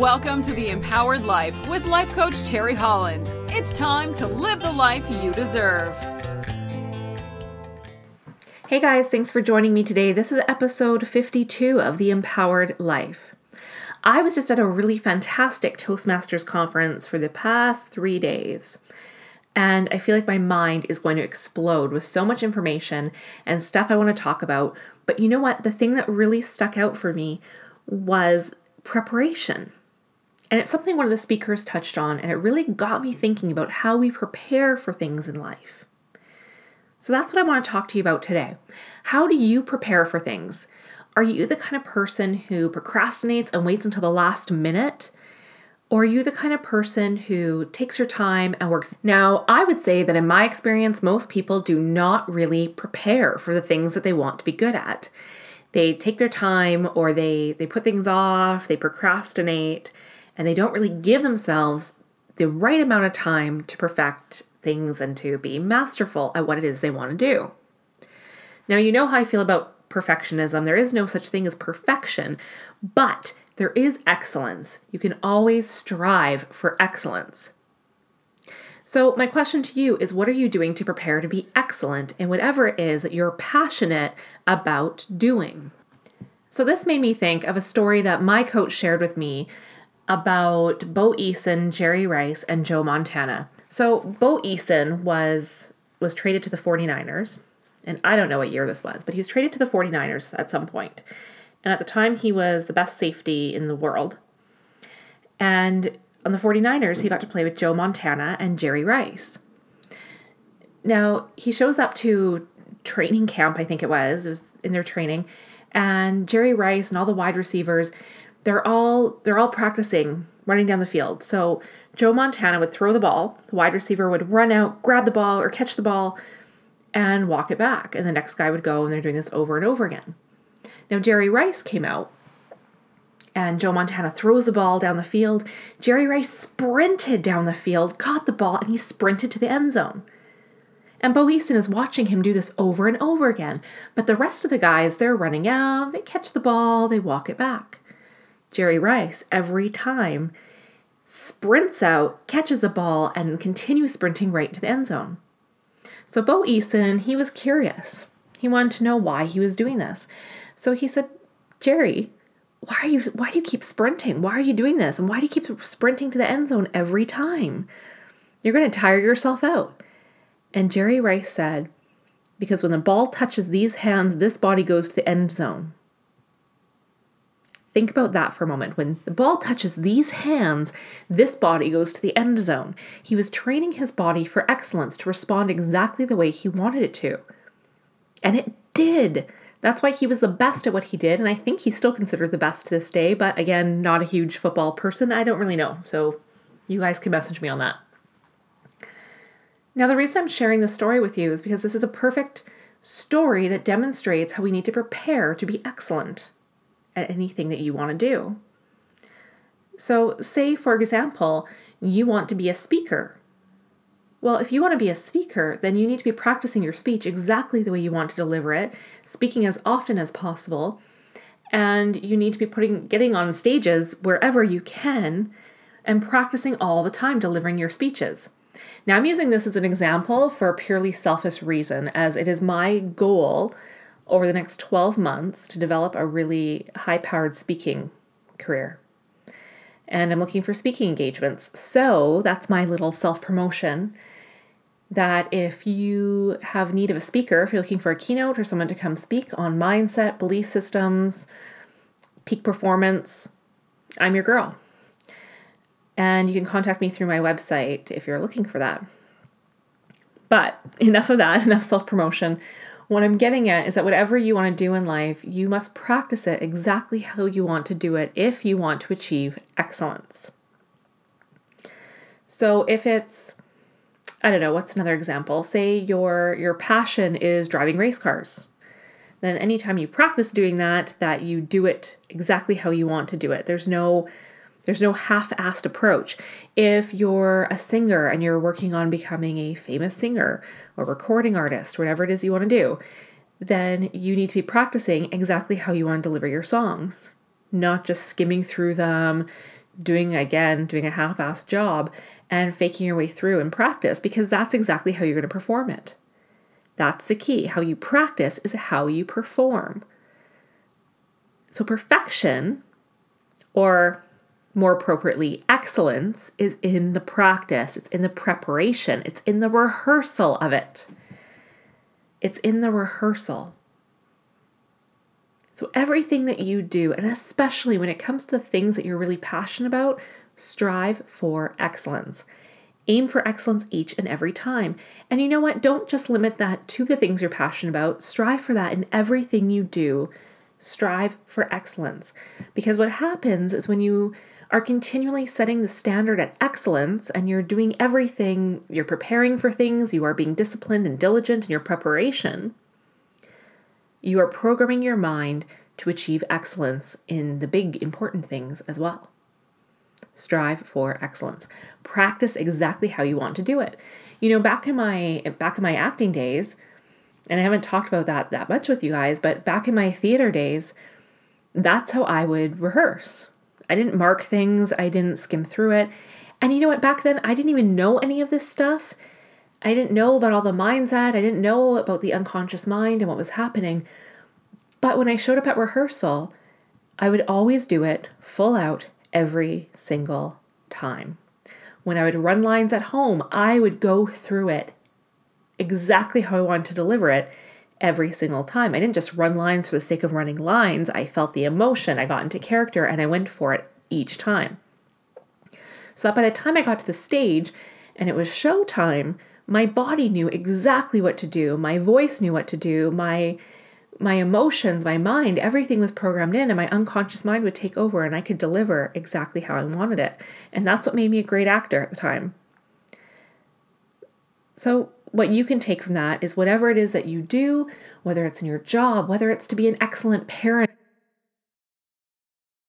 Welcome to the Empowered Life with life coach Terry Holland. It's time to live the life you deserve. Hey guys, thanks for joining me today. This is episode 52 of The Empowered Life. I was just at a really fantastic Toastmasters conference for the past three days. And I feel like my mind is going to explode with so much information and stuff I want to talk about. But you know what? The thing that really stuck out for me was preparation. And it's something one of the speakers touched on, and it really got me thinking about how we prepare for things in life. So that's what I want to talk to you about today. How do you prepare for things? Are you the kind of person who procrastinates and waits until the last minute? Or are you the kind of person who takes your time and works? Now, I would say that in my experience, most people do not really prepare for the things that they want to be good at. They take their time or they, they put things off, they procrastinate, and they don't really give themselves the right amount of time to perfect things and to be masterful at what it is they want to do. Now, you know how I feel about perfectionism. There is no such thing as perfection, but there is excellence. You can always strive for excellence. So, my question to you is what are you doing to prepare to be excellent in whatever it is that you're passionate about doing? So, this made me think of a story that my coach shared with me about Bo Eason, Jerry Rice, and Joe Montana. So, Bo Eason was was traded to the 49ers, and I don't know what year this was, but he was traded to the 49ers at some point. And at the time, he was the best safety in the world. And on the 49ers, he got to play with Joe Montana and Jerry Rice. Now, he shows up to training camp, I think it was, it was in their training, and Jerry Rice and all the wide receivers, they're all they're all practicing running down the field. So Joe Montana would throw the ball, the wide receiver would run out, grab the ball or catch the ball and walk it back, and the next guy would go and they're doing this over and over again. Now, Jerry Rice came out and Joe Montana throws the ball down the field. Jerry Rice sprinted down the field, caught the ball, and he sprinted to the end zone. And Bo Eason is watching him do this over and over again. But the rest of the guys, they're running out, they catch the ball, they walk it back. Jerry Rice, every time, sprints out, catches the ball, and continues sprinting right to the end zone. So Bo Eason, he was curious. He wanted to know why he was doing this. So he said, Jerry, why are you why do you keep sprinting? Why are you doing this? And why do you keep sprinting to the end zone every time? You're going to tire yourself out. And Jerry Rice said, because when the ball touches these hands, this body goes to the end zone. Think about that for a moment. When the ball touches these hands, this body goes to the end zone. He was training his body for excellence to respond exactly the way he wanted it to. And it did. That's why he was the best at what he did, and I think he's still considered the best to this day, but again, not a huge football person. I don't really know. So you guys can message me on that. Now, the reason I'm sharing this story with you is because this is a perfect story that demonstrates how we need to prepare to be excellent at anything that you want to do. So, say, for example, you want to be a speaker well, if you want to be a speaker, then you need to be practicing your speech exactly the way you want to deliver it, speaking as often as possible, and you need to be putting getting on stages wherever you can and practicing all the time delivering your speeches. Now, I'm using this as an example for a purely selfish reason, as it is my goal over the next 12 months to develop a really high powered speaking career. And I'm looking for speaking engagements. So that's my little self promotion that if you have need of a speaker, if you're looking for a keynote or someone to come speak on mindset, belief systems, peak performance, I'm your girl. And you can contact me through my website if you're looking for that. But enough of that, enough self promotion. What I'm getting at is that whatever you want to do in life, you must practice it exactly how you want to do it if you want to achieve excellence. So if it's I don't know, what's another example? Say your your passion is driving race cars. Then anytime you practice doing that, that you do it exactly how you want to do it. There's no there's no half-assed approach. If you're a singer and you're working on becoming a famous singer or recording artist, whatever it is you want to do, then you need to be practicing exactly how you want to deliver your songs, not just skimming through them, doing again, doing a half assed job and faking your way through in practice because that's exactly how you're going to perform it. That's the key. How you practice is how you perform. So, perfection, or more appropriately, excellence, is in the practice, it's in the preparation, it's in the rehearsal of it. It's in the rehearsal. So, everything that you do, and especially when it comes to the things that you're really passionate about, strive for excellence. Aim for excellence each and every time. And you know what? Don't just limit that to the things you're passionate about. Strive for that in everything you do. Strive for excellence. Because what happens is when you are continually setting the standard at excellence and you're doing everything, you're preparing for things, you are being disciplined and diligent in your preparation, you are programming your mind to achieve excellence in the big important things as well. Strive for excellence. Practice exactly how you want to do it. You know, back in my back in my acting days, and I haven't talked about that that much with you guys, but back in my theater days, that's how I would rehearse. I didn't mark things, I didn't skim through it. And you know what, back then I didn't even know any of this stuff. I didn't know about all the mindset. I didn't know about the unconscious mind and what was happening. But when I showed up at rehearsal, I would always do it full out every single time. When I would run lines at home, I would go through it exactly how I wanted to deliver it every single time. I didn't just run lines for the sake of running lines. I felt the emotion, I got into character, and I went for it each time. So that by the time I got to the stage and it was showtime, my body knew exactly what to do. My voice knew what to do. My my emotions, my mind, everything was programmed in, and my unconscious mind would take over, and I could deliver exactly how I wanted it. And that's what made me a great actor at the time. So, what you can take from that is whatever it is that you do, whether it's in your job, whether it's to be an excellent parent,